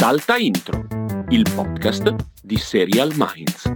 Salta Intro, il podcast di Serial Minds.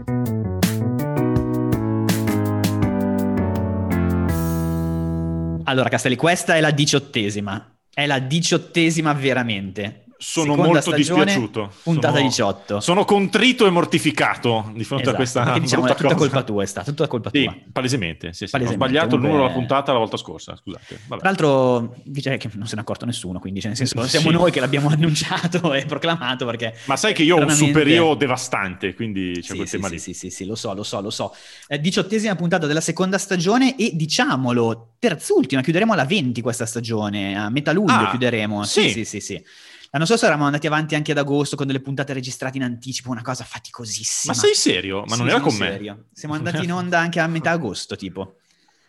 Allora, Castelli, questa è la diciottesima. È la diciottesima veramente sono molto stagione, dispiaciuto. Puntata sono, 18. Sono contrito e mortificato di fronte esatto, a questa diciamo, è tutta cosa. colpa tua, è stata tutta colpa sì, tua. Palesemente, sì, sì. palesemente. Ho sbagliato comunque... il numero della puntata la volta scorsa, scusate. Vabbè. Tra l'altro, direi che non se ne è accorto nessuno, quindi cioè, nel senso, siamo sì. noi che l'abbiamo annunciato e proclamato perché... Ma sai che io ho un superio devastante, quindi c'è sì, quel sì, tema sì, lì. Sì, sì, sì, lo so, lo so, lo so. Eh, diciottesima puntata della seconda stagione e diciamolo, terzultima, chiuderemo alla 20 questa stagione, a metà luglio ah, chiuderemo. Sì, sì, sì, sì. L'anno scorso eravamo andati avanti anche ad agosto con delle puntate registrate in anticipo, una cosa faticosissima. Ma sei serio? Ma sì, non era con serio. me? Siamo andati in onda anche a metà agosto, tipo.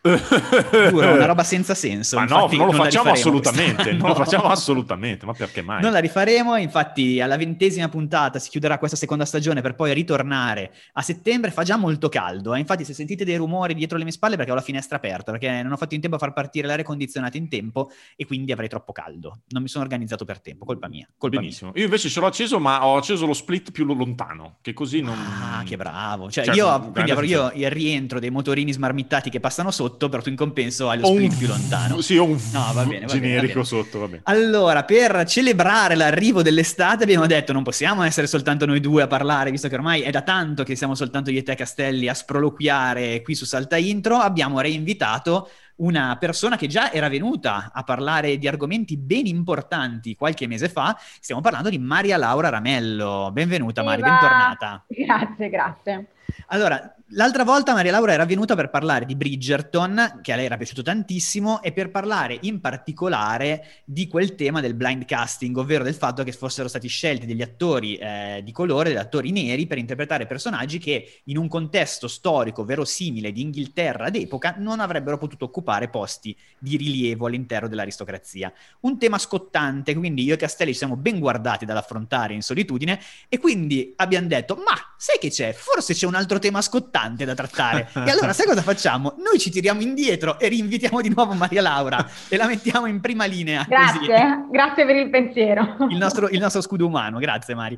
Giuro, una roba senza senso. Ma infatti, no, non lo facciamo assolutamente, non lo facciamo assolutamente, ma perché mai? Non la rifaremo, infatti alla ventesima puntata si chiuderà questa seconda stagione per poi ritornare a settembre, fa già molto caldo, eh? infatti se sentite dei rumori dietro le mie spalle perché ho la finestra aperta, perché non ho fatto in tempo a far partire l'aria condizionata in tempo e quindi avrei troppo caldo, non mi sono organizzato per tempo, colpa mia. Colpa Benissimo, mia. io invece ce l'ho acceso ma ho acceso lo split più lontano, che così non... Ah, che bravo, cioè, cioè io quindi avrò io il rientro dei motorini smarmittati che passano sotto, però tu in compenso hai lo split un, più lontano. Sì, ho un no, va bene, va generico bene, sotto, va bene. Allora, per celebrare l'arrivo dell'estate abbiamo detto non possiamo essere soltanto noi due a parlare, visto che ormai è da tanto che siamo soltanto io e te Castelli a sproloquiare qui su Salta Intro, abbiamo reinvitato una persona che già era venuta a parlare di argomenti ben importanti qualche mese fa. Stiamo parlando di Maria Laura Ramello. Benvenuta. Mari, bentornata. Grazie, grazie. Allora, L'altra volta Maria Laura era venuta per parlare di Bridgerton, che a lei era piaciuto tantissimo, e per parlare in particolare di quel tema del blind casting, ovvero del fatto che fossero stati scelti degli attori eh, di colore, degli attori neri, per interpretare personaggi che in un contesto storico verosimile di Inghilterra d'epoca non avrebbero potuto occupare posti di rilievo all'interno dell'aristocrazia. Un tema scottante, quindi io e Castelli ci siamo ben guardati dall'affrontare in solitudine, e quindi abbiamo detto, ma sai che c'è? Forse c'è un altro tema scottante da trattare. E allora sai cosa facciamo? Noi ci tiriamo indietro e rinvitiamo di nuovo Maria Laura e la mettiamo in prima linea. Grazie, così. grazie per il pensiero. Il nostro, il nostro scudo umano, grazie Mari.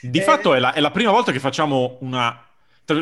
Di eh, fatto è la, è la prima volta che facciamo una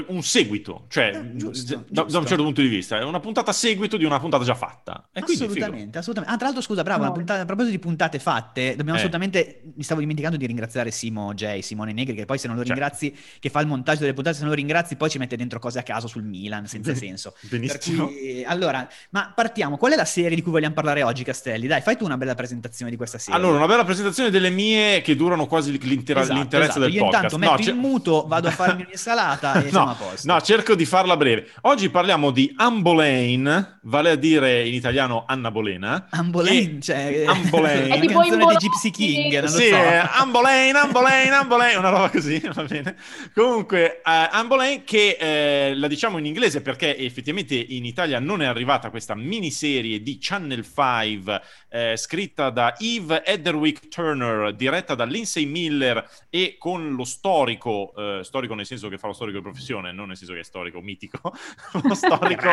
un seguito, cioè eh, giusto, da, giusto. da, un certo punto di vista, è una puntata seguito di una puntata già fatta. E assolutamente, assolutamente. Ah, tra l'altro, scusa, bravo, no. puntata, a proposito di puntate fatte, dobbiamo eh. assolutamente, mi stavo dimenticando di ringraziare Simo J, Simone Negri, che poi se non lo certo. ringrazi, che fa il montaggio delle puntate, se non lo ringrazi poi ci mette dentro cose a caso sul Milan, senza senso. Benissimo. Cui, allora, ma partiamo, qual è la serie di cui vogliamo parlare oggi, Castelli? Dai, fai tu una bella presentazione di questa serie. Allora, una bella presentazione delle mie che durano quasi l'intera, esatto, l'interesse esatto. del Io podcast. Io intanto metto no, in muto, vado a farmi un'insalata e no, siamo a posto. No, cerco di farla breve. Oggi parliamo di Ambolane, vale a dire in italiano Anna Bolena. Ambolane, cioè... Ambolane. È tipo canzone di Gypsy King, non sì, so. Ambolane, Ambolane, Ambolane, una roba così, va bene. Comunque, uh, Ambolane che eh, la diciamo in inglese perché effettivamente in Italia non è arrivata questa miniserie di Channel 5 eh, scritta da Eve Edderwick Turner, diretta da Lindsay Miller e con lo storico, eh, storico nel senso che fa lo storico di professione, non nel senso che è storico mitico, lo, storico,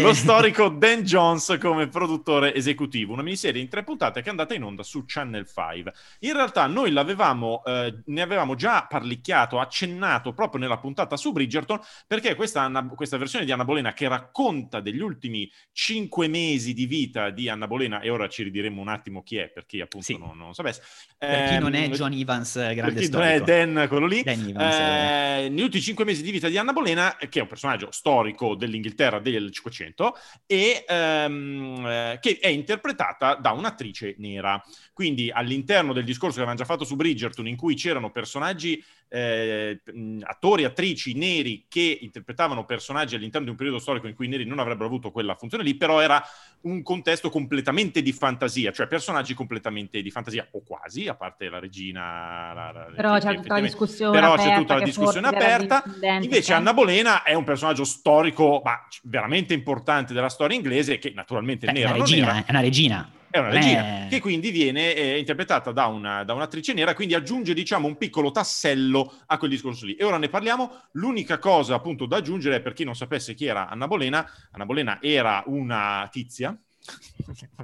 lo storico Dan Jones come produttore esecutivo. Una miniserie in tre puntate che è andata in onda su Channel 5. In realtà noi l'avevamo, eh, ne avevamo già parlicchiato, accennato proprio nella puntata su Bridgerton, perché questa, Anna, questa versione di Anna Bolena che racconta degli ultimi cinque mesi di vita di Anna Bolena, e ora ci ridiremo un attimo chi è, per chi appunto sì. non, non sapesse. Per chi non è ehm, John Evans, grande storico. non è Dan, quello lì. Dan Evans, eh, negli ultimi cinque mesi di vita di Anna Bolena, che è un personaggio storico dell'Inghilterra del Cinquecento, e um, eh, che è interpretata da un'attrice nera. Quindi all'interno del discorso che avevamo già fatto su Bridgerton, in cui c'erano personaggi eh, attori, attrici neri che interpretavano personaggi all'interno di un periodo storico in cui i neri non avrebbero avuto quella funzione lì, però era un contesto completamente di fantasia, cioè personaggi completamente di fantasia, o quasi, a parte la regina. La, la, però c'è tutta la discussione però aperta. C'è tutta la discussione aperta. Invece Anna Bolena è un personaggio storico, ma veramente importante della storia inglese, che naturalmente è nera una regina. È una regina. È una regina, eh. che quindi viene eh, interpretata da, una, da, un'attrice nera, quindi aggiunge, diciamo, un piccolo tassello a quel discorso lì. E ora ne parliamo. L'unica cosa, appunto, da aggiungere, per chi non sapesse chi era Anna Bolena, Anna Bolena era una tizia,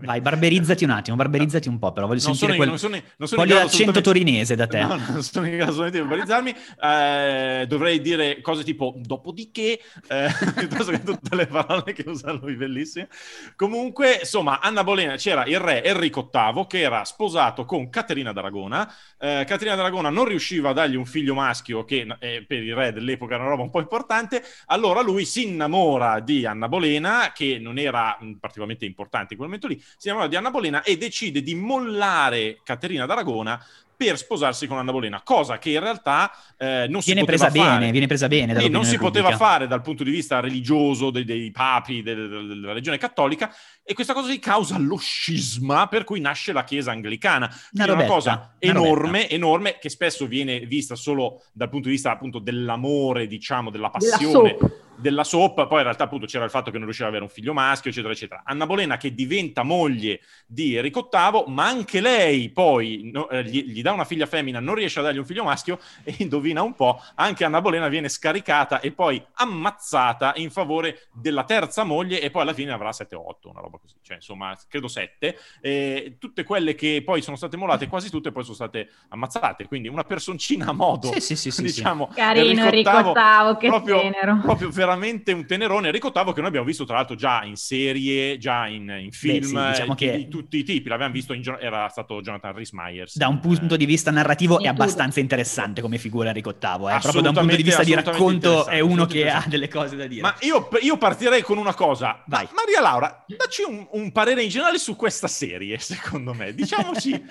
Vai, barberizzati un attimo, barberizzati un po', però voglio non sentire sono, quel... non sono, non sono voglio l'accento torinese da te. No, non sono in grado di barbarizzarmi. Eh, dovrei dire cose tipo dopodiché, eh, piuttosto che tutte le parole che usa lui, bellissime. Comunque, insomma, Anna Bolena c'era il re Enrico VIII che era sposato con Caterina d'Aragona. Eh, Caterina d'Aragona non riusciva a dargli un figlio maschio, che eh, per il re dell'epoca era una roba un po' importante. Allora lui si innamora di Anna Bolena, che non era particolarmente importante in quel momento lì, si innamora di Anna Bolena e decide di mollare Caterina d'Aragona per sposarsi con Anna Bolena, cosa che in realtà eh, non viene si poteva presa fare. bene, viene presa bene Sì, non si pubblica. poteva fare dal punto di vista religioso dei, dei papi del, del, della regione cattolica e questa cosa lì causa lo scisma per cui nasce la chiesa anglicana Una, una robetta, cosa una enorme, robetta. enorme che spesso viene vista solo dal punto di vista appunto dell'amore diciamo della Della passione soap. Della soap, poi in realtà appunto c'era il fatto che non riusciva ad avere un figlio maschio, eccetera, eccetera. Anna Bolena che diventa moglie di Enrico VIII, ma anche lei poi no, eh, gli, gli, dà una figlia femmina, non riesce a dargli un figlio maschio e indovina un po', anche Anna Bolena viene scaricata e poi ammazzata in favore della terza moglie e poi alla fine avrà 7 o 8, una roba così, cioè insomma credo 7. E tutte quelle che poi sono state mollate, quasi tutte poi sono state ammazzate, quindi una personcina a modo, sì, sì, sì, sì, diciamo, Carino Enrico VIII, che proprio, tenero. proprio veramente un tenerone. Enrico VIII che noi abbiamo visto tra l'altro già in serie, già in, in film, Beh, sì, diciamo di, che- di tutti i tipi. L'abbiamo visto, in, era stato Jonathan Rhys Meyers. Da un punto di vista narrativo è abbastanza interessante come figura Enrico VIII, eh. proprio da un punto di vista di racconto è uno che ha delle cose da dire. Ma io, io partirei con una cosa. Vai. Ma- Maria Laura, dacci un, un parere in generale su questa serie, secondo me. Diciamoci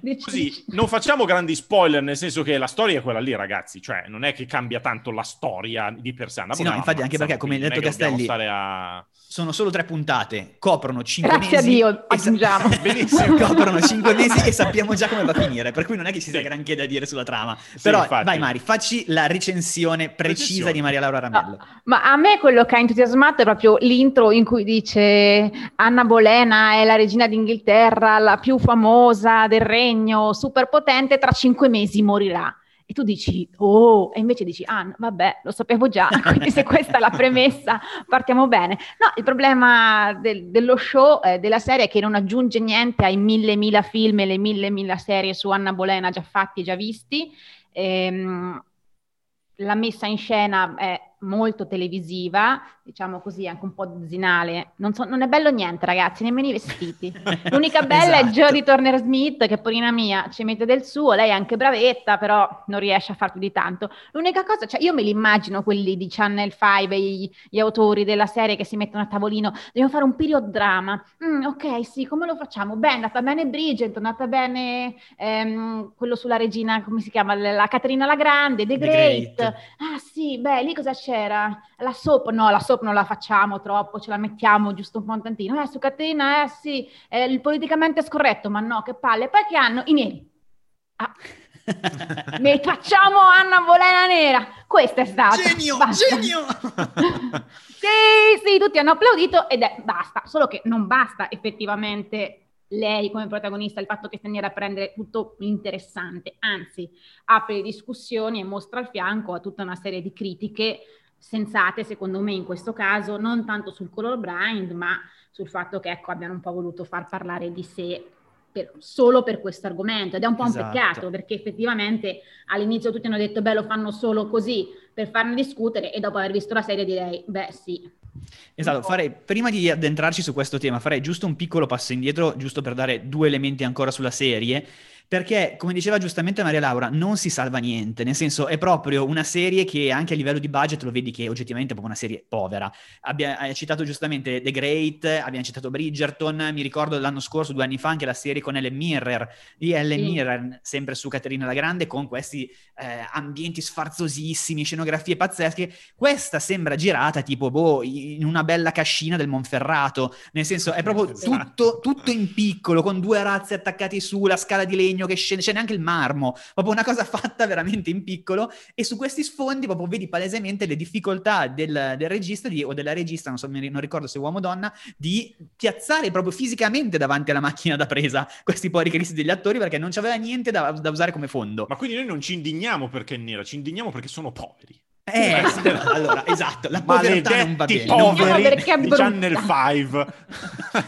Dici- così, non facciamo grandi spoiler, nel senso che la storia è quella lì, ragazzi. Cioè, non è che cambia tanto la storia di per sé. Sì, no, infatti, anche perché, come hai detto Castelli, stare a... Sono solo tre puntate, coprono cinque Grazie a mesi. Dio, e sa- aggiungiamo. Benissimo. coprono cinque mesi e sappiamo già come va a finire, per cui non è che ci sia Sì. granché da dire sulla trama. Però infatti. vai Mari, facci la recensione precisa Recensione. di Maria Laura Ramello. No, ma a me quello che ha entusiasmato è proprio l'intro in cui dice Anna Bolena è la regina d'Inghilterra, la più famosa del regno, super potente, tra cinque mesi morirà. Tu dici, oh, e invece dici, ah, vabbè, lo sapevo già, quindi se questa è la premessa, partiamo bene. No, il problema del- dello show, eh, della serie, è che non aggiunge niente ai mille mila film e le mille mila serie su Anna Bolena già fatti e già visti. Ehm, la messa in scena è molto televisiva, diciamo così, anche un po' zinale. Non, so- non è bello niente, ragazzi, nemmeno i vestiti. L'unica bella è Esatto. Jodie Turner Smith, che porina mia ci mette del suo, lei è anche bravetta, però non riesce a far più di tanto. L'unica cosa, cioè io me li immagino quelli di Channel 5, gli, gli autori della serie che si mettono a tavolino, dobbiamo fare un period drama. Mm, ok, sì, come lo facciamo? Beh, è andata bene Bridget, è andata bene ehm, quello sulla regina, come si chiama? La Caterina la Grande, The, The Great. Great. Ah sì, beh, lì cosa c'era? La soap? No, la soap non la facciamo troppo, ce la mettiamo giusto un po' un tantino. Eh, su Caterina, eh sì, eh, il politicamente scorretto, ma no, che palle. Poi che hanno? I neri. Ah, ne facciamo Anna Bolena Nera. Questa è stata. Genio, Basta. genio! Sì, sì, tutti hanno applaudito ed è basta, solo che non basta effettivamente lei come protagonista, il fatto che sta a prendere tutto l'interessante, anzi apre discussioni e mostra al fianco a tutta una serie di critiche sensate, secondo me in questo caso, non tanto sul color blind, ma sul fatto che ecco, abbiano un po' voluto far parlare di sé per- solo per questo argomento. Ed è un po' Esatto. un peccato perché effettivamente all'inizio tutti hanno detto beh lo fanno solo così per farne discutere e dopo aver visto la serie direi beh sì Esatto, farei, prima di addentrarci su questo tema, farei giusto un piccolo passo indietro, giusto per dare due elementi ancora sulla serie, perché, come diceva giustamente Maria Laura, non si salva niente, nel senso è proprio una serie che anche a livello di budget lo vedi che oggettivamente è proprio una serie povera. Abbia, hai citato giustamente The Great, abbiamo citato Bridgerton, mi ricordo l'anno scorso, due anni fa, anche la serie con Ellen Mirror, di Ellen Sì. Mirror, sempre su Caterina la Grande, con questi eh, ambienti sfarzosissimi, scenografie pazzesche. Questa sembra girata tipo, boh, in una bella cascina del Monferrato, nel senso è proprio Esatto. tutto, tutto in piccolo, con due razzi attaccati su, la scala di legno che scende, c'è neanche il marmo, proprio una cosa fatta veramente in piccolo e su questi sfondi proprio vedi palesemente le difficoltà del, del regista di- o della regista, non so, non ricordo se uomo o donna, di piazzare proprio fisicamente davanti alla macchina da presa questi poveri cristi degli attori perché non c'aveva niente da, da usare come fondo. Ma quindi noi non ci indigniamo perché è nera, ci indigniamo perché sono poveri. Eh, allora, esatto, la povertà non va bene. poveri perché è di. Channel 5.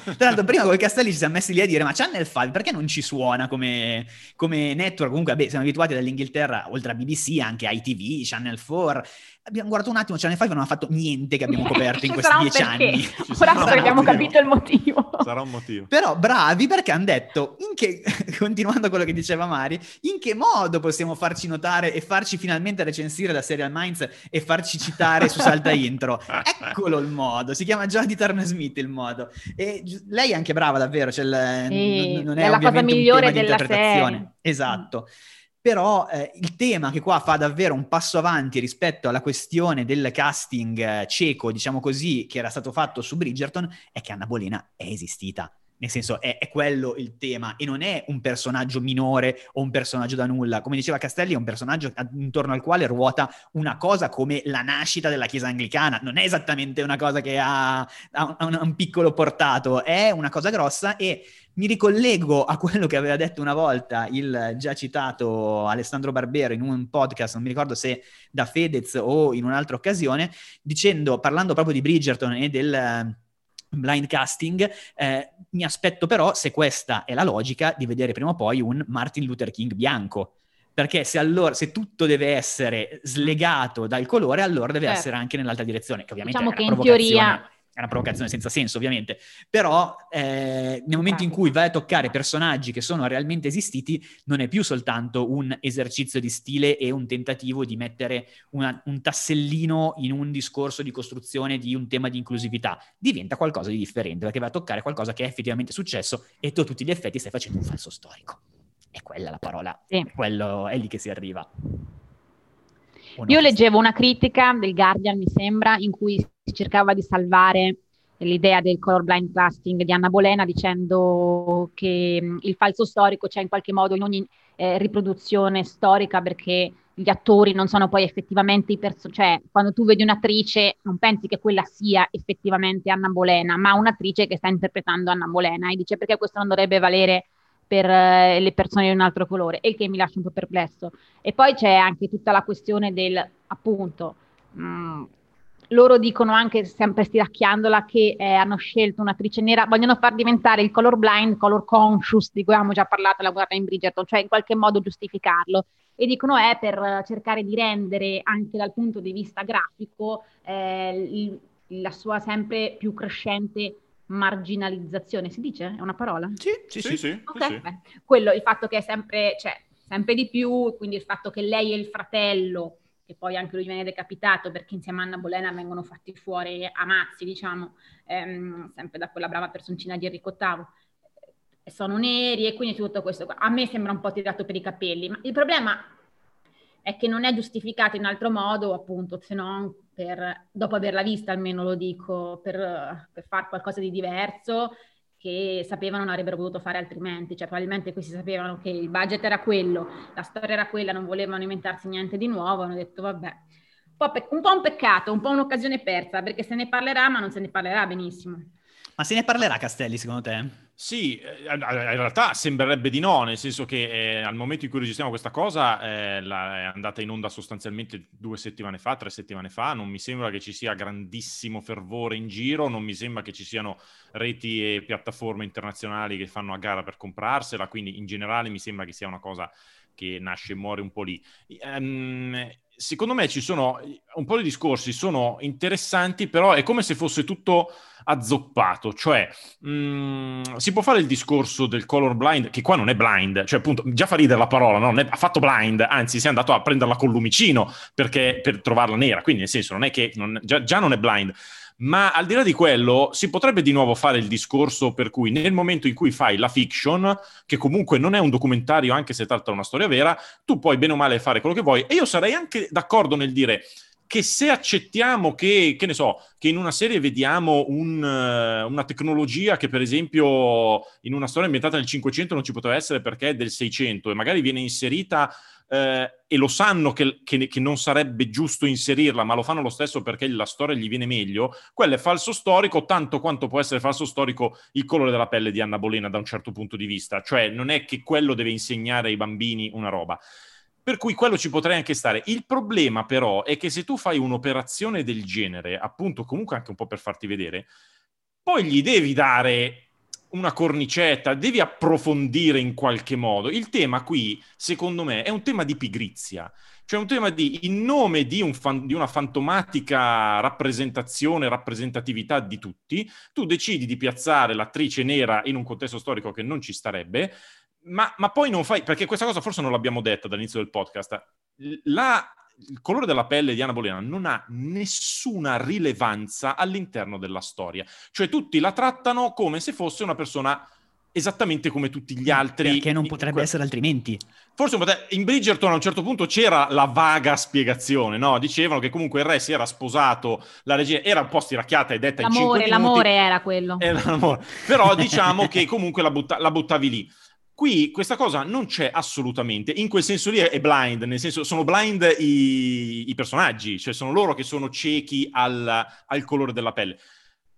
Tra l'altro, prima con Castelli ci siamo messi lì a dire: Ma Channel 5 perché non ci suona come, come network? Comunque, vabbè, siamo abituati dall'Inghilterra, oltre a BBC, anche ITV, Channel 4. Abbiamo guardato un attimo, Channel 5 non ha fatto niente che abbiamo coperto in questi dieci anni. Ora abbiamo capito il motivo. Sarà un motivo. Però bravi perché hanno detto, in che, continuando quello che diceva Mari, in che modo possiamo farci notare e farci finalmente recensire da Serial Minds e farci citare su Salta Intro? Eccolo il modo, si chiama Jodie Turner Smith il modo. E lei è anche brava davvero, cioè il- Sì, non- non è è, la cosa migliore tema di della interpretazione. serie. Esatto. Però eh, il tema che qua fa davvero un passo avanti rispetto alla questione del casting eh, cieco, diciamo così, che era stato fatto su Bridgerton, è che Anna Bolena è esistita. Nel senso, è, è quello il tema e non è un personaggio minore o un personaggio da nulla. Come diceva Castelli, è un personaggio intorno al quale ruota una cosa come la nascita della Chiesa anglicana. Non è esattamente una cosa che ha, ha un, un piccolo portato, è una cosa grossa e mi ricollego a quello che aveva detto una volta il già citato Alessandro Barbero in un podcast, non mi ricordo se da Fedez o in un'altra occasione, dicendo, parlando proprio di Bridgerton e del blind casting, eh, mi aspetto però, se questa è la logica, di vedere prima o poi un Martin Luther King bianco. Perché se, allora, se tutto deve essere slegato dal colore, allora deve Certo. essere anche nell'altra direzione, che ovviamente Diciamo è che una in provocazione teoria è una provocazione senza senso ovviamente, però eh, nel momento in cui vai a toccare personaggi che sono realmente esistiti, non è più soltanto un esercizio di stile e un tentativo di mettere una- un tassellino in un discorso di costruzione di un tema di inclusività, diventa qualcosa di differente, perché va a toccare qualcosa che è effettivamente successo e tu a tutti gli effetti stai facendo un falso storico. E quella è la parola, Sì. è quello, è lì che si arriva. Io leggevo una critica del Guardian, mi sembra, in cui si cercava di salvare l'idea del colorblind casting di Anna Bolena dicendo che mh, il falso storico c'è in qualche modo in ogni eh, riproduzione storica perché gli attori non sono poi effettivamente i personaggi, cioè quando tu vedi un'attrice non pensi che quella sia effettivamente Anna Bolena, ma un'attrice che sta interpretando Anna Bolena e dice perché questo non dovrebbe valere per eh, le persone di un altro colore, e che mi lascia un po' perplesso. E poi c'è anche tutta la questione del, appunto, mh, loro dicono anche, sempre stiracchiandola, che eh, hanno scelto un'attrice nera, vogliono far diventare il color blind, color conscious, di cui abbiamo già parlato la guerra in Bridgerton, cioè in qualche modo giustificarlo. E dicono è per eh, cercare di rendere anche dal punto di vista grafico eh, il- la sua sempre più crescente marginalizzazione, si dice? È una parola? Sì, sì, Sì, sì. sì, Ok, sì, beh, quello, il fatto che è sempre, cioè, sempre di più, quindi il fatto che lei e il fratello, che poi anche lui viene decapitato perché insieme a Anna Bolena vengono fatti fuori a mazzi, diciamo, ehm, sempre da quella brava personcina di Enrico VIII, eh, sono neri e quindi tutto questo qua. A me sembra un po' tirato per i capelli, ma il problema è che non è giustificato in altro modo, appunto, se non per, dopo averla vista almeno lo dico, per, per fare qualcosa di diverso che sapevano non avrebbero potuto fare altrimenti, cioè probabilmente questi sapevano che il budget era quello, la storia era quella, non volevano inventarsi niente di nuovo, hanno detto vabbè, un po', un po' un peccato, un po' un'occasione persa, perché se ne parlerà ma non se ne parlerà benissimo. Ma se ne parlerà Castelli secondo te? Sì, eh, in realtà sembrerebbe di no, nel senso che eh, al momento in cui registriamo questa cosa eh, la- è andata in onda sostanzialmente due settimane fa, tre settimane fa, non mi sembra che ci sia grandissimo fervore in giro, non mi sembra che ci siano reti e piattaforme internazionali che fanno a gara per comprarsela, quindi in generale mi sembra che sia una cosa che nasce e muore un po' lì. Ehm, secondo me ci sono un po' di discorsi, sono interessanti, però è come se fosse tutto azzoppato, cioè mh, si può fare il discorso del color blind, che qua non è blind, cioè appunto già fa ridere la parola, no? non è, ha fatto blind, anzi si è andato a prenderla con lumicino perché, per trovarla nera, quindi nel senso non è che non- già, già non è blind. Ma al di là di quello, si potrebbe di nuovo fare il discorso per cui nel momento in cui fai la fiction, che comunque non è un documentario, anche se tratta una storia vera, tu puoi bene o male fare quello che vuoi. E io sarei anche d'accordo nel dire che se accettiamo che, che ne so, che in una serie vediamo un, eh, una tecnologia che per esempio in una storia ambientata nel 500 non ci poteva essere perché è del 600 e magari viene inserita eh, e lo sanno che, che- che non sarebbe giusto inserirla, ma lo fanno lo stesso perché la storia gli viene meglio, quello è falso storico tanto quanto può essere falso storico il colore della pelle di Anna Bolena da un certo punto di vista, cioè non è che quello deve insegnare ai bambini una roba. Per cui quello ci potrei anche stare. Il problema però è che se tu fai un'operazione del genere, appunto comunque anche un po' per farti vedere, poi gli devi dare una cornicetta, devi approfondire in qualche modo. Il tema qui, secondo me, è un tema di pigrizia. Cioè un tema di, in nome di, un fan, di una fantomatica rappresentazione, rappresentatività di tutti, tu decidi di piazzare l'attrice nera in un contesto storico che non ci starebbe, ma, ma, poi non fai, perché questa cosa forse non l'abbiamo detta dall'inizio del podcast, la, il colore della pelle di Anna Bolena non ha nessuna rilevanza all'interno della storia. Cioè tutti la trattano come se fosse una persona esattamente come tutti gli altri. Perché non potrebbe que- essere altrimenti. Forse in Bridgerton a un certo punto c'era la vaga spiegazione, no? Dicevano che comunque il re si era sposato, la regina era un po' stiracchiata e detta l'amore, in 5 minuti. L'amore era quello. Era l'amore. Però diciamo che comunque la, butta- la buttavi lì. Qui questa cosa non c'è assolutamente, in quel senso lì è blind, nel senso sono blind i, i personaggi, cioè sono loro che sono ciechi al, al colore della pelle.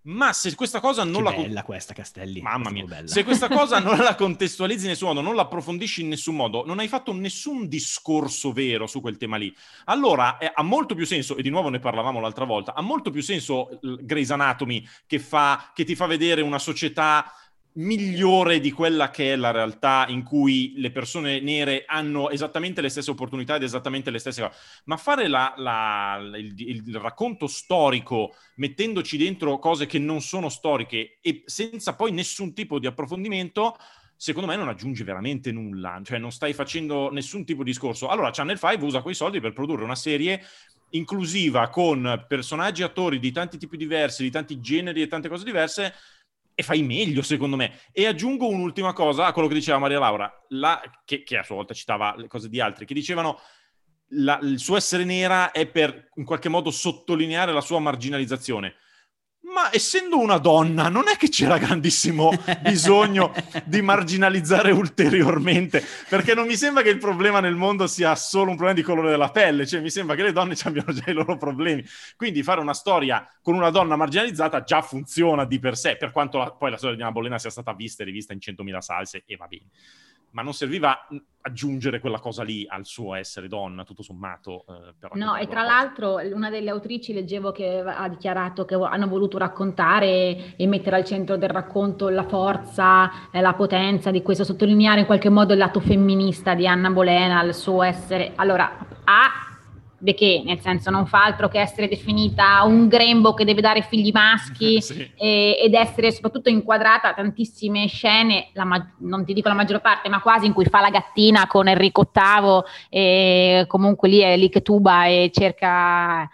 Ma se questa cosa non che la... bella questa Castelli. Mamma mia. Se questa cosa non la contestualizzi in nessun modo, non la approfondisci in nessun modo, non hai fatto nessun discorso vero su quel tema lì, allora eh, ha molto più senso, e di nuovo ne parlavamo l'altra volta, ha molto più senso Grey's Anatomy che, fa, che ti fa vedere una società migliore di quella che è la realtà in cui le persone nere hanno esattamente le stesse opportunità ed esattamente le stesse cose. Ma fare la, la, il, il, racconto storico mettendoci dentro cose che non sono storiche e senza poi nessun tipo di approfondimento, secondo me non aggiunge veramente nulla, cioè non stai facendo nessun tipo di discorso. Allora Channel 5 usa quei soldi per produrre una serie inclusiva con personaggi e attori di tanti tipi diversi, di tanti generi e tante cose diverse e fai meglio, secondo me. E aggiungo un'ultima cosa a quello che diceva Maria Laura, la, che, che, a sua volta citava le cose di altri, che dicevano la, il suo essere nera è per in qualche modo sottolineare la sua marginalizzazione ma essendo una donna non è che c'era grandissimo bisogno di marginalizzare ulteriormente, perché non mi sembra che il problema nel mondo sia solo un problema di colore della pelle, cioè mi sembra che le donne abbiano già i loro problemi. Quindi fare una storia con una donna marginalizzata già funziona di per sé, per quanto la, poi la storia di Anna Bolena sia stata vista e rivista in 100.000 salse e va bene ma non serviva aggiungere quella cosa lì al suo essere donna, tutto sommato. Eh, no, e tra l'altro una delle autrici leggevo che ha dichiarato che hanno voluto raccontare e mettere al centro del racconto la forza, eh, la potenza di questo, sottolineare in qualche modo il lato femminista di Anna Bolena, il suo essere... Allora, ha de che, nel senso non fa altro che essere definita un grembo che deve dare figli maschi sì. e, ed essere soprattutto inquadrata a tantissime scene, ma- non ti dico la maggior parte, ma quasi in cui fa la gattina con Enrico VIII e comunque lì è lì che tuba e cerca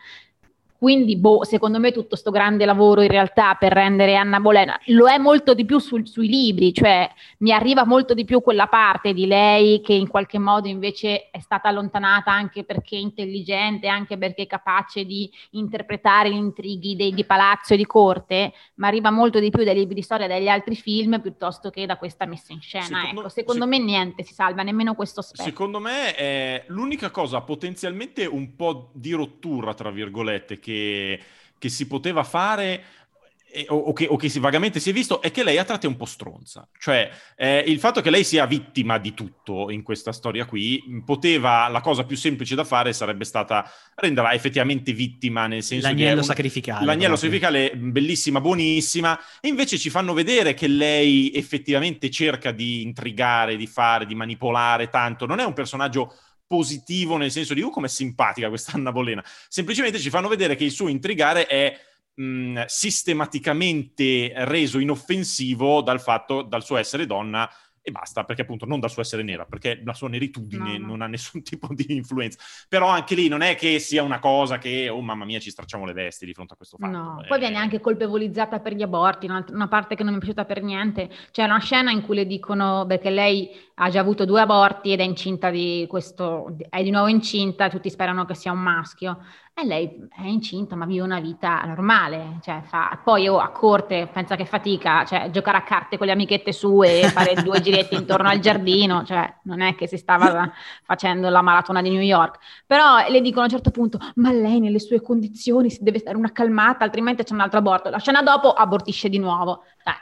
quindi, boh, secondo me tutto questo grande lavoro in realtà per rendere Anna Bolena lo è molto di più sul, sui libri, cioè mi arriva molto di più quella parte di lei che in qualche modo invece è stata allontanata anche perché è intelligente, anche perché è capace di interpretare gli intrighi dei, di palazzo e di corte, ma arriva molto di più dai libri di storia e dagli altri film piuttosto che da questa messa in scena. Secondo, ecco, secondo se, me niente si salva, nemmeno questo aspetto. Secondo me è l'unica cosa potenzialmente un po' di rottura, tra virgolette, che che, che si poteva fare o, che, o, che, vagamente si è visto è che lei a tratti è un po' stronza. Cioè, eh, il fatto che lei sia vittima di tutto in questa storia qui, poteva, la cosa più semplice da fare sarebbe stata renderla effettivamente vittima, nel senso L'agnello una, sacrificale. L'agnello proprio. sacrificale, bellissima, buonissima, e invece ci fanno vedere che lei effettivamente cerca di intrigare, di fare, di manipolare tanto. Non è un personaggio positivo nel senso di uh, come è simpatica questa Anna Bolena, semplicemente ci fanno vedere che il suo intrigare è mh, sistematicamente reso inoffensivo dal fatto, dal suo essere donna e basta, perché appunto non dal suo essere nera, perché la sua neritudine no, no. non ha nessun tipo di influenza. Però anche lì non è che sia una cosa che, oh mamma mia, ci stracciamo le vesti di fronte a questo fatto. No, eh. poi viene anche colpevolizzata per gli aborti, una parte che non mi è piaciuta per niente. C'è una scena in cui le dicono, perché lei ha già avuto due aborti ed è incinta di questo, è di nuovo incinta, tutti sperano che sia un maschio. E lei è incinta, ma vive una vita normale, cioè fa, poi oh, a corte pensa che fatica, cioè giocare a carte con le amichette sue e fare due giretti intorno al giardino, cioè non è che si stava facendo la maratona di New York. Però le dicono a un certo punto, ma lei nelle sue condizioni si deve stare una calmata, altrimenti c'è un altro aborto. La scena dopo abortisce di nuovo. Eh.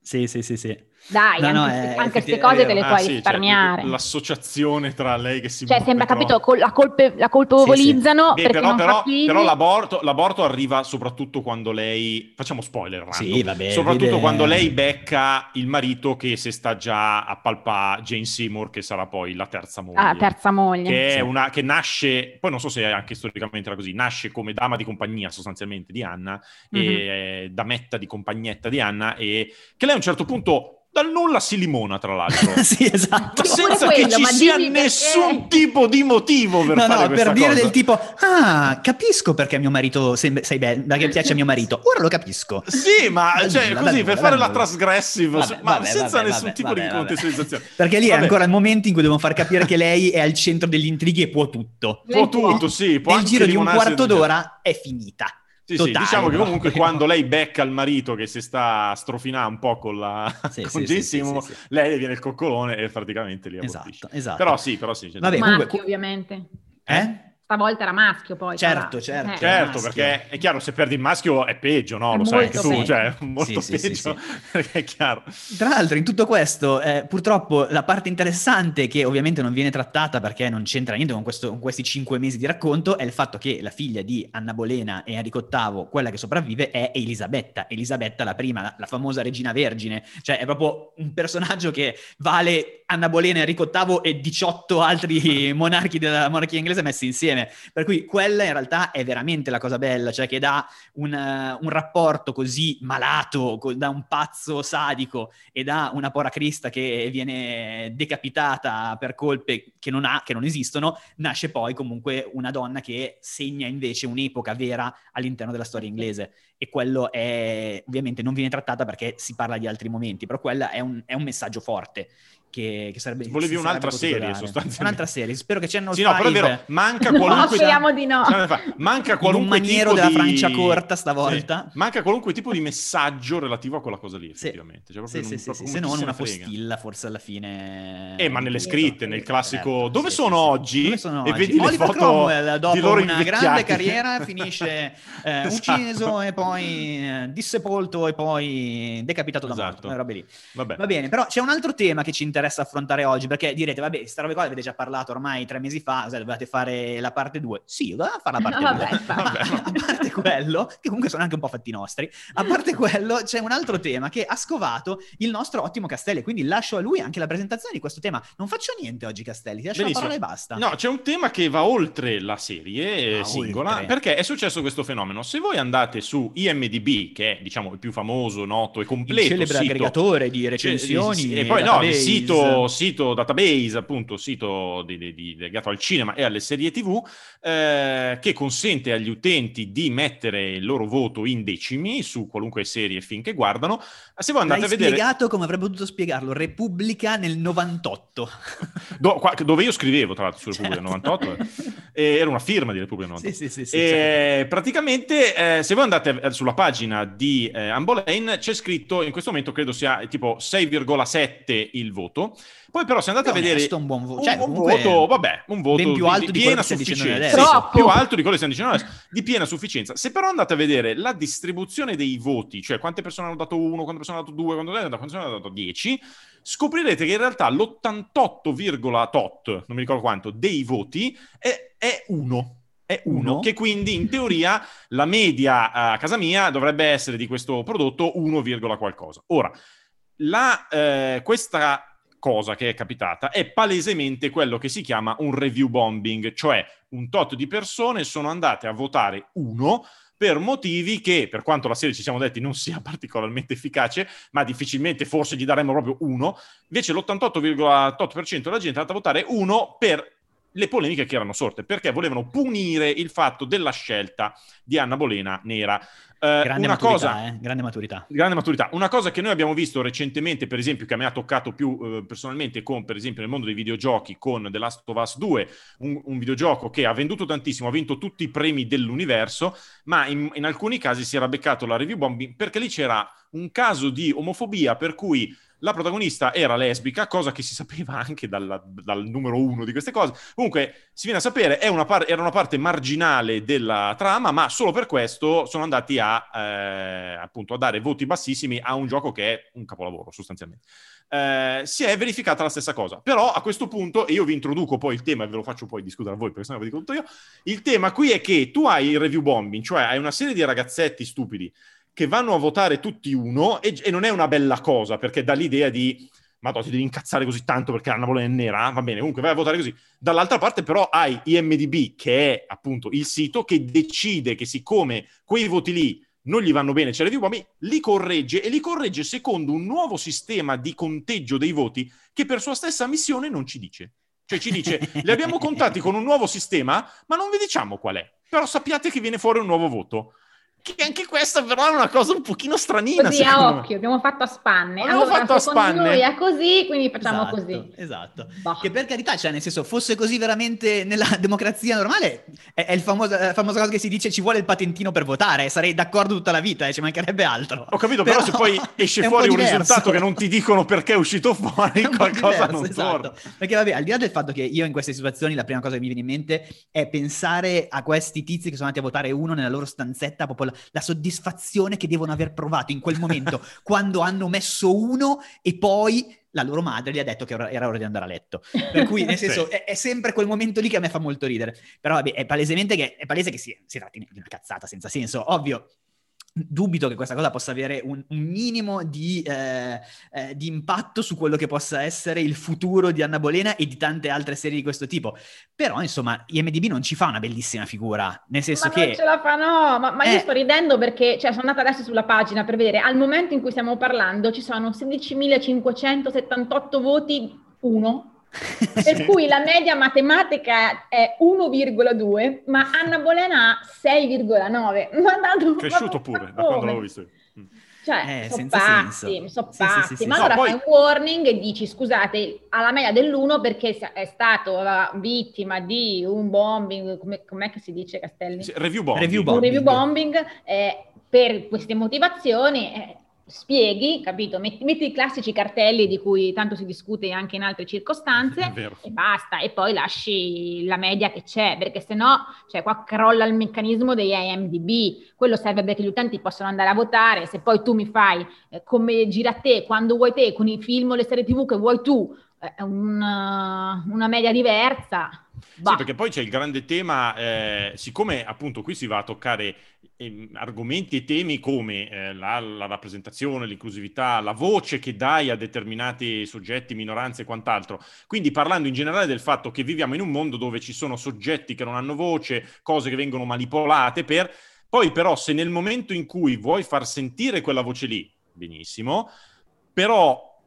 Sì, sì, sì, sì. Dai, No, no, anche, è- anche queste cose te le Ah, puoi sì, cioè, risparmiare. l'associazione tra lei che si Cioè, sembra, troppo. capito, col- la, colpe- la colpevolizzano Beh, perché però, non però- figli. però l'aborto, l'aborto arriva soprattutto quando lei facciamo spoiler random. Sì, vabbè, soprattutto vede- quando lei becca il marito che si sta già a palpa Jane Seymour che sarà poi la terza moglie Ah, terza moglie. che, è Sì. una, che nasce, poi non so se anche storicamente era così, nasce come dama di compagnia sostanzialmente di Anna, Mhm. e eh, dametta di compagnetta di Anna, e che lei a un certo punto dal nulla si limona, tra l'altro. sì, esatto. Ma senza quello, che ci sia dimmi perché. nessun tipo di motivo per No, fare no, per dire cosa. del tipo, ah, capisco perché mio marito sei, sei bello, perché piace a mio marito. Ora lo capisco. Sì, ma Dal cioè, nulla, così dal per nulla, fare dal la nulla. trasgressive, Vabbè, ma vabbè, senza vabbè, nessun tipo di contestualizzazione. Perché lì è ancora il momento in cui devono far capire che lei è al centro degli intrighi e può tutto. Può tutto, sì. Può Nel giro di un quarto d'ora è finita. Sì, sì, diciamo che proprio. comunque quando lei becca il marito che si sta a strofinare un po' con la Sì, con sì. lei le viene il coccolone e praticamente li abortisce. Esatto, esatto. Però sì, però sì. Vabbè, comunque- ovviamente. Eh? Stavolta era maschio poi. Certo, certo. Eh. Certo, perché è chiaro, se perdi il maschio è peggio, no? È Lo sai molto anche tu, peggio. cioè, molto Sì, sì, peggio, sì, perché è chiaro. Tra l'altro, in tutto questo, eh, purtroppo la parte interessante, che ovviamente non viene trattata perché non c'entra niente con, questo- con questi cinque mesi di racconto, è il fatto che la figlia di Anna Bolena e Enrico VIII, quella che sopravvive, è Elisabetta. Elisabetta, la prima, la, la famosa regina vergine. Cioè, è proprio un personaggio che vale Anna Bolena, Enrico VIII e 18 altri monarchi della monarchia inglese messi insieme. Per cui quella in realtà è veramente la cosa bella, cioè che dà un, eh, un rapporto così malato, co- da un pazzo sadico e da una pora crista che viene decapitata per colpe che non ha, che non esistono, nasce poi comunque una donna che segna invece un'epoca vera all'interno della storia inglese. E quello è, ovviamente non viene trattata perché si parla di altri momenti, però quella è un, è un messaggio forte. Che, che sarebbe Volevi un'altra sarebbe serie, sostanzialmente. Un'altra serie, spero che Channel Sì, no, però è 5 vero, manca No, qualunque... speriamo di no. Cioè, Manca in un qualunque maniero tipo della di... Francia corta stavolta. Sì, Manca qualunque tipo di messaggio relativo a quella cosa lì, Sì. effettivamente. Cioè, Sì, proprio sì, non- sì, se non una frega. postilla forse alla fine. Eh, ma nelle scritte, nel classico Certo, dove sì, sono oggi Dove sono e oggi? vedi le Oliver foto Cromwell, di dopo loro una grande carriera finisce eh, Esatto. ucciso e poi eh, dissepolto e poi decapitato da Esatto. morto. Vabbè. Va bene, però c'è un altro tema che ci interessa affrontare oggi, perché direte, vabbè, sta roba qua l'avete già parlato ormai tre mesi fa, cioè, dovevate fare la parte 2. Sì, dovevamo fare la parte No, 2. vabbè, Ma vabbè. a parte quello, che comunque sono anche un po' fatti nostri, a parte quello c'è un altro tema che ha scovato il nostro ottimo Castelli, quindi lascio a lui anche la presentazione di questo tema. Non faccio niente oggi Castelli, ti lascio Benissimo. la parola e basta. No, c'è un tema che va oltre la serie Ah, singola, oltre. perché è successo questo fenomeno. Se voi andate su IMDb, che è diciamo il più famoso, noto e il completo celebre sito aggregatore di Cioè, recensioni e poi no, il database. Sito, sito database, appunto, sito di- di- di- legato al cinema e alle serie TV, eh, che consente agli utenti di mettere il loro voto in decimi su qualunque serie e film che guardano. Se voi andate L'hai a vedere spiegato come avrebbe potuto spiegarlo Repubblica nel 98. do- qua- dove io scrivevo, tra l'altro, su Repubblica Certo. 98, eh, e era una firma di Repubblica 98. Sì, sì, sì, E certo. praticamente, eh, se voi andate eh, sulla pagina di eh, Ambolane, c'è scritto in questo momento, credo sia tipo 6,7 il voto. Poi, però, se andate a vedere un buon vo- un, cioè, un comunque, voto, vabbè, un voto ben più di- alto di, di piena sufficienza. Sì, più alto di quello che stiamo dicendo adesso, di piena sufficienza. Se però andate a vedere la distribuzione dei voti, cioè quante persone hanno dato uno, quante persone hanno dato due, quante persone hanno dato 10, scoprirete che in realtà l'88, tot, non mi ricordo quanto, dei voti è, è uno. È uno, Uno? che quindi in teoria la media a casa mia dovrebbe essere di questo prodotto 1, qualcosa. Ora, la, eh, questa cosa che è capitata è palesemente quello che si chiama un review bombing, cioè un tot di persone sono andate a votare uno per motivi che, per quanto la serie ci siamo detti non sia particolarmente efficace, ma difficilmente forse gli daremmo proprio uno, invece l'88,8% della gente è andata a votare uno per le polemiche che erano sorte, perché volevano punire il fatto della scelta di Anna Bolena nera. Eh, grande una maturità, cosa, eh, grande maturità. Grande maturità. Una cosa che noi abbiamo visto recentemente, per esempio, che a me ha toccato più eh, personalmente con, per esempio, nel mondo dei videogiochi, con The Last of Us 2, un, un videogioco che ha venduto tantissimo, ha vinto tutti i premi dell'universo, ma in, in alcuni casi si era beccato la review bombing perché lì c'era un caso di omofobia per cui la protagonista era lesbica, cosa che si sapeva anche dalla, dal numero uno di queste cose. Comunque, si viene a sapere, una par- era una parte marginale della trama, ma solo per questo sono andati a, eh, appunto, a dare voti bassissimi a un gioco che è un capolavoro, sostanzialmente. Eh, si è verificata la stessa cosa. Però a questo punto, e io vi introduco poi il tema e ve lo faccio poi discutere a voi, perché sennò ve lo dico tutto io, il tema qui è che tu hai il review bombing, cioè hai una serie di ragazzetti stupidi che vanno a votare tutti uno e, e non è una bella cosa perché dà l'idea di ma ti devi incazzare così tanto perché Anna Bolena è nera, va bene, comunque vai a votare così. Dall'altra parte però hai IMDB, che è appunto il sito che decide che siccome quei voti lì non gli vanno bene, c'è le review, li corregge e li corregge secondo un nuovo sistema di conteggio dei voti che per sua stessa missione non ci dice. Cioè ci dice, li abbiamo contati con un nuovo sistema, ma non vi diciamo qual è. Però sappiate che viene fuori un nuovo voto. Che anche questa però è una cosa un pochino stranina. Così a occhio, me. abbiamo fatto a spanne. Abbiamo allora, fatto a spanne. Noi è così, quindi facciamo esatto, così. Esatto. Bah. Che per carità, cioè nel senso, fosse così veramente nella democrazia normale, è, è il famoso, la famosa cosa che si dice ci vuole il patentino per votare, sarei d'accordo tutta la vita, eh, ci mancherebbe altro. Ho capito, però, però se poi esce fuori un, un risultato che non ti dicono perché è uscito fuori, qualcosa diverso, non esatto. torna. Perché vabbè, al di là del fatto che io in queste situazioni la prima cosa che mi viene in mente è pensare a questi tizi che sono andati a votare uno nella loro stanzetta, proprio la, soddisfazione che devono aver provato in quel momento quando hanno messo uno e poi la loro madre gli ha detto che era ora di andare a letto. Per cui, nel senso, sì. è, è, sempre quel momento lì che a me fa molto ridere. Però, vabbè, è palesemente che, è palese che si, si tratti di una cazzata senza senso. Ovvio, dubito che questa cosa possa avere un, un minimo di, eh, eh, di, impatto su quello che possa essere il futuro di Anna Bolena e di tante altre serie di questo tipo. Però, insomma, IMDB non ci fa una bellissima figura, nel senso ma che... non ce la fa, no, ma, ma eh... io sto ridendo perché, cioè, sono andata adesso sulla pagina per vedere, al momento in cui stiamo parlando ci sono 16.578 voti, uno, per cui la media matematica è 1,2, ma Anna Bolena ha 6,9. Ma dato, Cresciuto pure, da quando l'avevo visto. Mm. Cioè, eh, sono pazzi, sono sì, pazzi. Sì, sì, ma allora no, poi... fai un warning e dici, scusate, alla media dell'1 perché è stato vittima di un bombing, come, com'è che si dice Castelli? Review bombing. Review bombing. Un review bombing eh, per queste motivazioni... Eh, spieghi, capito? Metti, metti, i classici cartelli di cui tanto si discute anche in altre circostanze e basta, e poi lasci la media che c'è, perché se no, cioè qua crolla il meccanismo dei IMDB, quello serve perché gli utenti possono andare a votare, se poi tu mi fai eh, come gira a te, quando vuoi te, con i film o le serie tv che vuoi tu, eh, una, una media diversa. Bah. Sì, perché poi c'è il grande tema, eh, siccome appunto qui si va a toccare eh, argomenti e temi come eh, la, la, rappresentazione, l'inclusività, la voce che dai a determinati soggetti, minoranze e quant'altro. Quindi parlando in generale del fatto che viviamo in un mondo dove ci sono soggetti che non hanno voce, cose che vengono manipolate per... Poi però se nel momento in cui vuoi far sentire quella voce lì, benissimo, però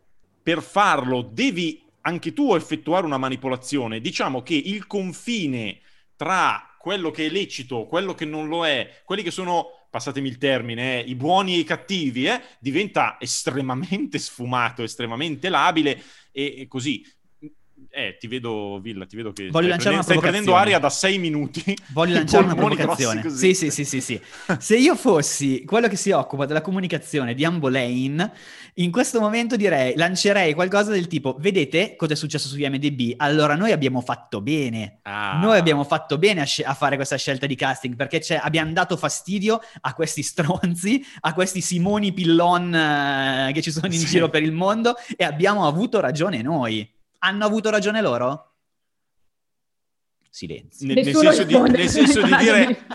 per farlo devi anche tu effettuare una manipolazione. Diciamo che il confine tra quello che è lecito, quello che non lo è, quelli che sono, passatemi il termine, eh, i buoni e i cattivi, eh, diventa estremamente sfumato, estremamente labile e, e così. Eh, ti vedo, Villa, ti vedo che Voglio lanciare una stai prendendo aria da sei minuti. Voglio lanciare una provocazione. Sì, sì, sì, sì, sì. Se io fossi quello che si occupa della comunicazione di Ambo Lane, in questo momento direi, lancerei qualcosa del tipo, vedete cosa è successo su IMDB? Allora noi abbiamo fatto bene. Ah. Noi abbiamo fatto bene a, sc- a, fare questa scelta di casting, perché abbiamo dato fastidio a questi stronzi, a questi Simoni Pillon uh, che ci sono in sì. giro per il mondo e abbiamo avuto ragione noi. Hanno avuto ragione loro? Silenzio. Nel, nel, senso, di, nel senso di, dire...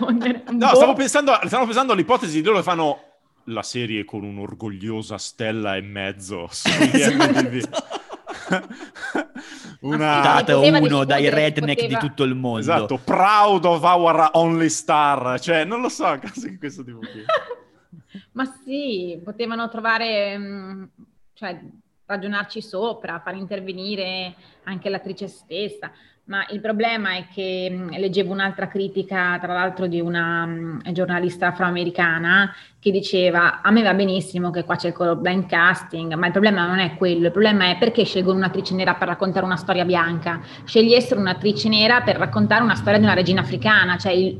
No, stavo pensando, stavo pensando all'ipotesi di loro che fanno la serie con un'orgogliosa stella e mezzo su esatto. una puntata uno dai redneck poteva... di tutto il mondo. Esatto, proud of our only star, cioè non lo so, cose di questo tipo qui. Ma sì, potevano trovare mm, cioè ragionarci sopra, far intervenire anche l'attrice stessa, ma il problema è che leggevo un'altra critica, tra l'altro di una giornalista afroamericana, che diceva a me va benissimo che qua c'è il blind casting, ma il problema non è quello, il problema è perché scelgono un'attrice nera per raccontare una storia bianca, scegli essere un'attrice nera per raccontare una storia di una regina africana, cioè il,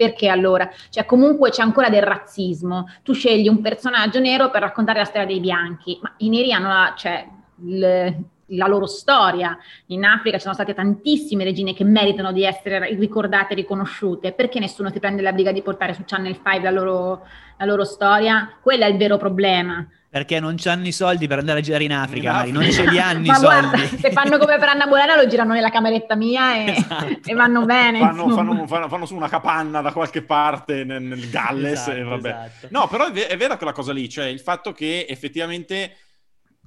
perché allora? Cioè comunque c'è ancora del razzismo, tu scegli un personaggio nero per raccontare la storia dei bianchi, ma i neri hanno la, cioè, il, la loro storia. In Africa ci sono state tantissime regine che meritano di essere ricordate e riconosciute. Perché nessuno si prende la briga di portare su Channel 5 la loro, la loro storia? Quello è il vero problema. Perché non hanno i soldi per andare a girare in Africa, In non ce li hanno i Ma soldi. guarda, se fanno come per Anna Bolena lo girano nella cameretta mia e, Esatto. e vanno bene. Fanno, fanno- fanno- fanno su una capanna da qualche parte nel, nel Galles Esatto, e vabbè. esatto. No, però è, è vera quella cosa lì, cioè il fatto che effettivamente,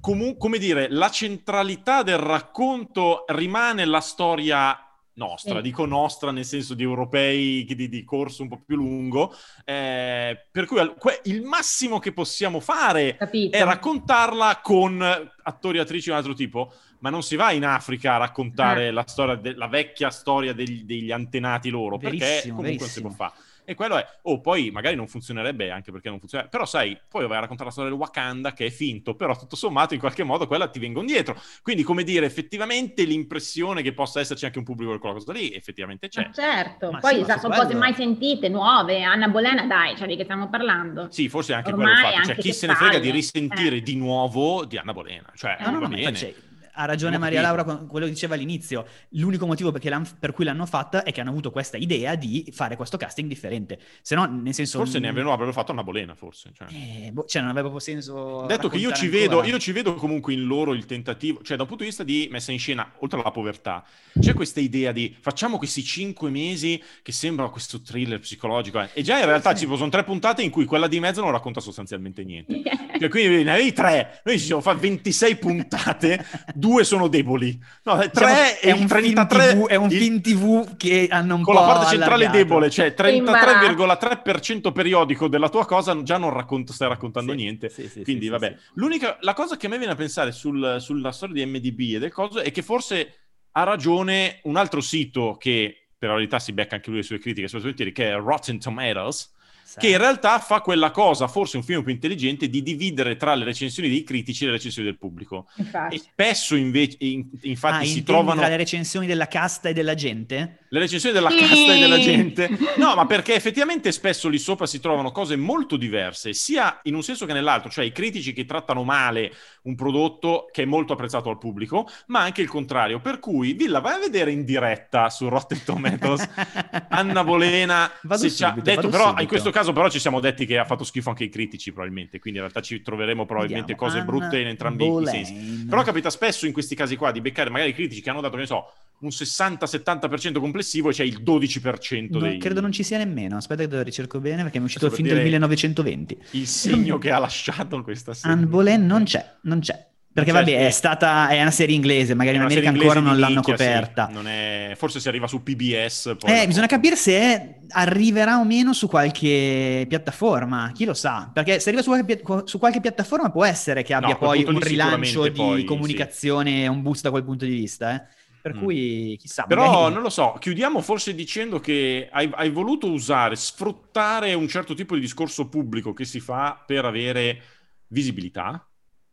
comu- come dire, la centralità del racconto rimane la storia nostra, Sì. dico nostra nel senso di europei di, di corso un po' più lungo, eh, per cui il massimo che possiamo fare Capito? è raccontarla con attori e attrici di un altro tipo, ma non si va in Africa a raccontare Eh. la storia, de- la vecchia storia degli, degli antenati loro, perché Verissimo, comunque non si verissimo. può fare. E quello è, oh, poi magari non funzionerebbe anche perché non funziona, però sai, poi vai a raccontare la storia del Wakanda che è finto, però tutto sommato in qualche modo quella ti vengono dietro. Quindi, come dire, effettivamente l'impressione che possa esserci anche un pubblico per quella cosa lì, effettivamente c'è. Ma certo, Ma poi sì, ma sono cose mai sentite, nuove. Anna Bolena, dai, cioè di che stiamo parlando? Sì, forse anche Ormai quello il fatto. Cioè, chi se ne frega di palle. risentire Eh. di nuovo di Anna Bolena. Cioè, No, no, no, va ma bene. cioè, ha ragione Maria. Laura con quello che diceva all'inizio. L'unico motivo per cui l'hanno fatta è che hanno avuto questa idea di fare questo casting differente. Se no, nel senso... Forse ne avevano, avrebbero fatto Anna Bolena, forse. Cioè. Eh, boh, cioè, non aveva proprio senso. Detto che io ci, vedo, io ci vedo comunque in loro il tentativo, cioè da un punto di vista di messa in scena, oltre alla povertà, c'è questa idea di facciamo questi cinque mesi che sembra questo thriller psicologico, eh. e già in realtà ci sono tre puntate in cui quella di mezzo non racconta sostanzialmente niente. Cioè, quindi ne avevi tre, noi ci siamo fatti 26 puntate, due sono deboli. No, tre è, un 33 film TV, è un il- film TV che hanno un con po' la parte centrale allargato. debole, cioè Imbarazzo. 33,3% periodico della tua cosa, già non racconto, stai raccontando Sì, niente. sì, sì, Quindi, sì, vabbè. sì, sì. L'unica, la cosa che a me viene a pensare sul- sulla storia di MDB e del coso è che forse ha ragione un altro sito che per la verità si becca anche lui le sue critiche, che è Rotten Tomatoes. Che in realtà fa quella cosa, forse un film più intelligente, di dividere tra le recensioni dei critici e le recensioni del pubblico. E Infatti. spesso invece, in- infatti, Ah, si trovano tra le recensioni della casta e della gente? le recensioni della Sì. casta e della gente. No, ma perché effettivamente spesso lì sopra si trovano cose molto diverse, sia in un senso che nell'altro, cioè i critici che trattano male un prodotto che è molto apprezzato al pubblico, ma anche il contrario. Per cui, Villa, vai a vedere in diretta su Rotten Tomatoes Anna Bolena. Vado se ci ha detto, però subito. in questo caso però ci siamo detti che ha fatto schifo anche i critici probabilmente, quindi in realtà ci troveremo probabilmente Vediamo, cose brutte in entrambi i Boleyn. sensi. Però capita spesso in questi casi qua di beccare magari i critici che hanno dato, che ne so, un 60-70% complessivo e c'è il 12% No, dei... Credo non ci sia nemmeno. Aspetta che lo ricerco bene perché mi è uscito il film del dire- 1920. il segno che ha lasciato questa serie. Anne Boleyn non c'è, non c'è. Perché Cioè, vabbè, sì. è stata è una serie inglese, magari in America ancora non l'hanno nicchia, sì. coperta. Non è- Forse si arriva su PBS. Poi Eh, bisogna capire se arriverà o meno su qualche piattaforma, chi lo sa, perché se arriva su qualche, pia- su qualche piattaforma può essere che abbia quel poi un rilancio di poi, sì. comunicazione, un boost da quel punto di vista, eh. Per Mm. cui chissà, Però magari- non lo so, chiudiamo forse dicendo che hai, hai voluto usare, sfruttare un certo tipo di discorso pubblico che si fa per avere visibilità,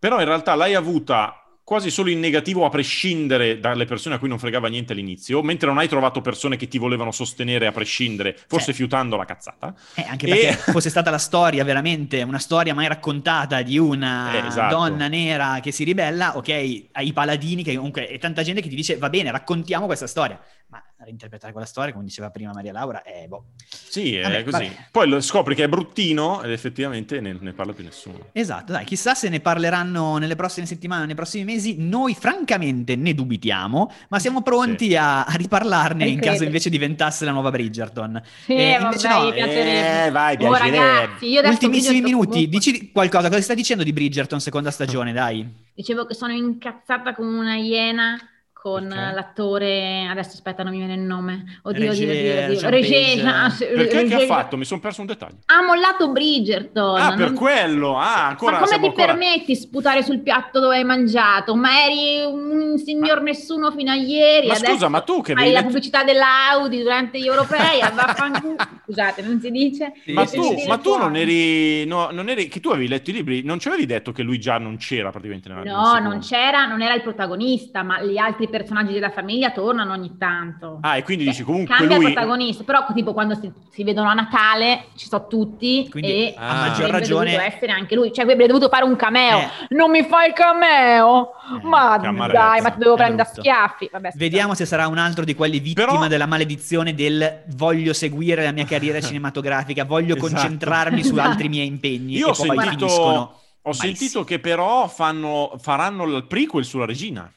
però in realtà l'hai avuta quasi solo in negativo a prescindere dalle persone a cui non fregava niente all'inizio, mentre non hai trovato persone che ti volevano sostenere a prescindere, forse Cioè- fiutando la cazzata. Eh, anche E- perché fosse stata la storia veramente, una storia mai raccontata di una Eh, esatto. donna nera che si ribella, ok, ai paladini, che comunque è tanta gente che ti dice va bene, raccontiamo questa storia, ma reinterpretare quella storia, come diceva prima Maria Laura, è boh. Sì, è Vabbè, così. vabbè. Poi lo scopri che è bruttino ed effettivamente ne, ne parla più nessuno. Esatto, dai, chissà se ne parleranno nelle prossime settimane, nei prossimi mesi. Noi francamente ne dubitiamo, ma siamo pronti a, a riparlarne in Credo. caso invece diventasse la nuova Bridgerton. Sì, Eh, vabbè, no, mi piacerebbe. eh, vai, Oh, piacerebbe. ragazzi, io Ultimissimi Bridgerton minuti, dici qualcosa, cosa stai dicendo di Bridgerton seconda stagione, dai? Dicevo che sono incazzata come una iena con Perché? l'attore, adesso aspetta, non mi viene il nome. Oddio, Regé- oddio, oddio, oddio. Regé- Page. ah, Perché che ha Regé- fatto? Mi sono perso un dettaglio. Ha mollato Bridgerton. Ah, per non- quello! Ah, ancora Ma come ti ancora... permetti sputare sul piatto dove hai mangiato? Ma eri un signor nessuno fino a ieri. Ma scusa, ma tu che fai avevi la pubblicità dell'Audi durante gli europei, vaffanculo. Scusate, non si dice? Sì, Ma sì, tu, sì, ma tu non eri, no, non eri, che tu avevi letto i libri, non ci avevi detto che lui già non c'era praticamente nella nel No, non c'era, non era il protagonista, ma gli altri personaggi della famiglia tornano ogni tanto. Ah, e quindi Cioè, dici comunque Cambia lui... il protagonista, però tipo quando si, si vedono a Natale ci sono tutti Quindi, e a maggior avrebbe ragione- dovuto essere anche lui, cioè avrebbe dovuto fare un cameo. Eh. Non mi fai il cameo? Eh, ma dai, ma ti devo prendere a schiaffi. Vabbè. Vediamo se sarà un altro di quelli vittima Però- della maledizione del voglio seguire la mia carriera cinematografica, voglio Esatto. concentrarmi su altri miei impegni Io e ho poi sentito, finiscono. ho sentito che però fanno, faranno il prequel sulla regina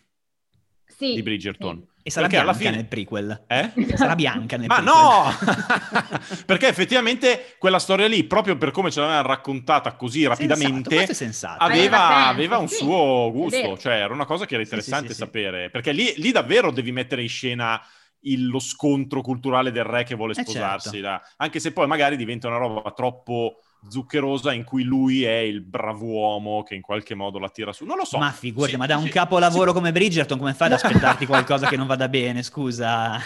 Sì, di Bridgerton. sì. E sarà Perché alla bianca fine- nel prequel. Eh? Sarà bianca nel Ma prequel. no! Perché effettivamente quella storia lì, proprio per come ce l'avevano raccontata così rapidamente, aveva, Aveva senso, aveva un sì, suo gusto, cioè era una cosa che era interessante sì, sì. sapere, perché lì, lì davvero devi mettere in scena il- lo scontro culturale del re che vuole Eh, sposarsi, certo. da- anche se poi magari diventa una roba troppo zuccherosa in cui lui è il brav'uomo che in qualche modo la tira su. Non lo so. Ma figurati, Sì, ma da un sì, capolavoro sì. come Bridgerton, come fai ad aspettarti qualcosa che non vada bene? Scusa.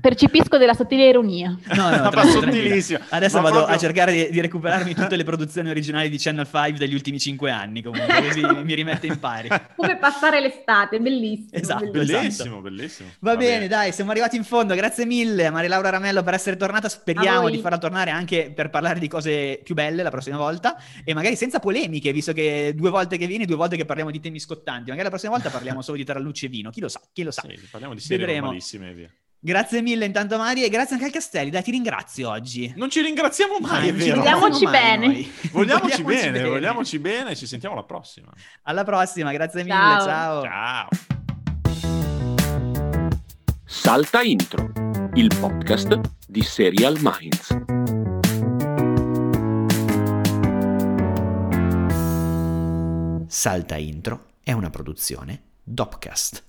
Percepisco della sottile ironia. No, no, Ma tranquilla. Adesso Ma vado proprio- a cercare di, di recuperarmi tutte le produzioni originali di Channel 5 degli ultimi cinque anni, comunque, così mi rimette in pari. Come passare l'estate, bellissimo. Esatto. bellissimo. Bellissimo, bellissimo. Va, bene, dai, siamo arrivati in fondo. Grazie mille a Maria Laura Ramello per essere tornata. Speriamo di farla tornare anche per parlare di cose più belle la prossima volta e magari senza polemiche, visto che due volte che vieni, due volte che parliamo di temi scottanti. Magari la prossima volta parliamo solo di tarallucci e vino. Chi lo sa? Chi lo sa? Sì, parliamo di serie Vedremo. normalissime e via. Grazie mille intanto Mari e grazie anche al Castelli. Dai, ti ringrazio oggi. Non ci ringraziamo mai, è vero. Vogliamoci mai bene. noi. Vogliamoci bene, vogliamoci bene, ci sentiamo alla prossima. Alla prossima, grazie mille. Ciao. ciao. Ciao. Salta Intro, il podcast di Serial Minds. Salta Intro è una produzione Dopcast.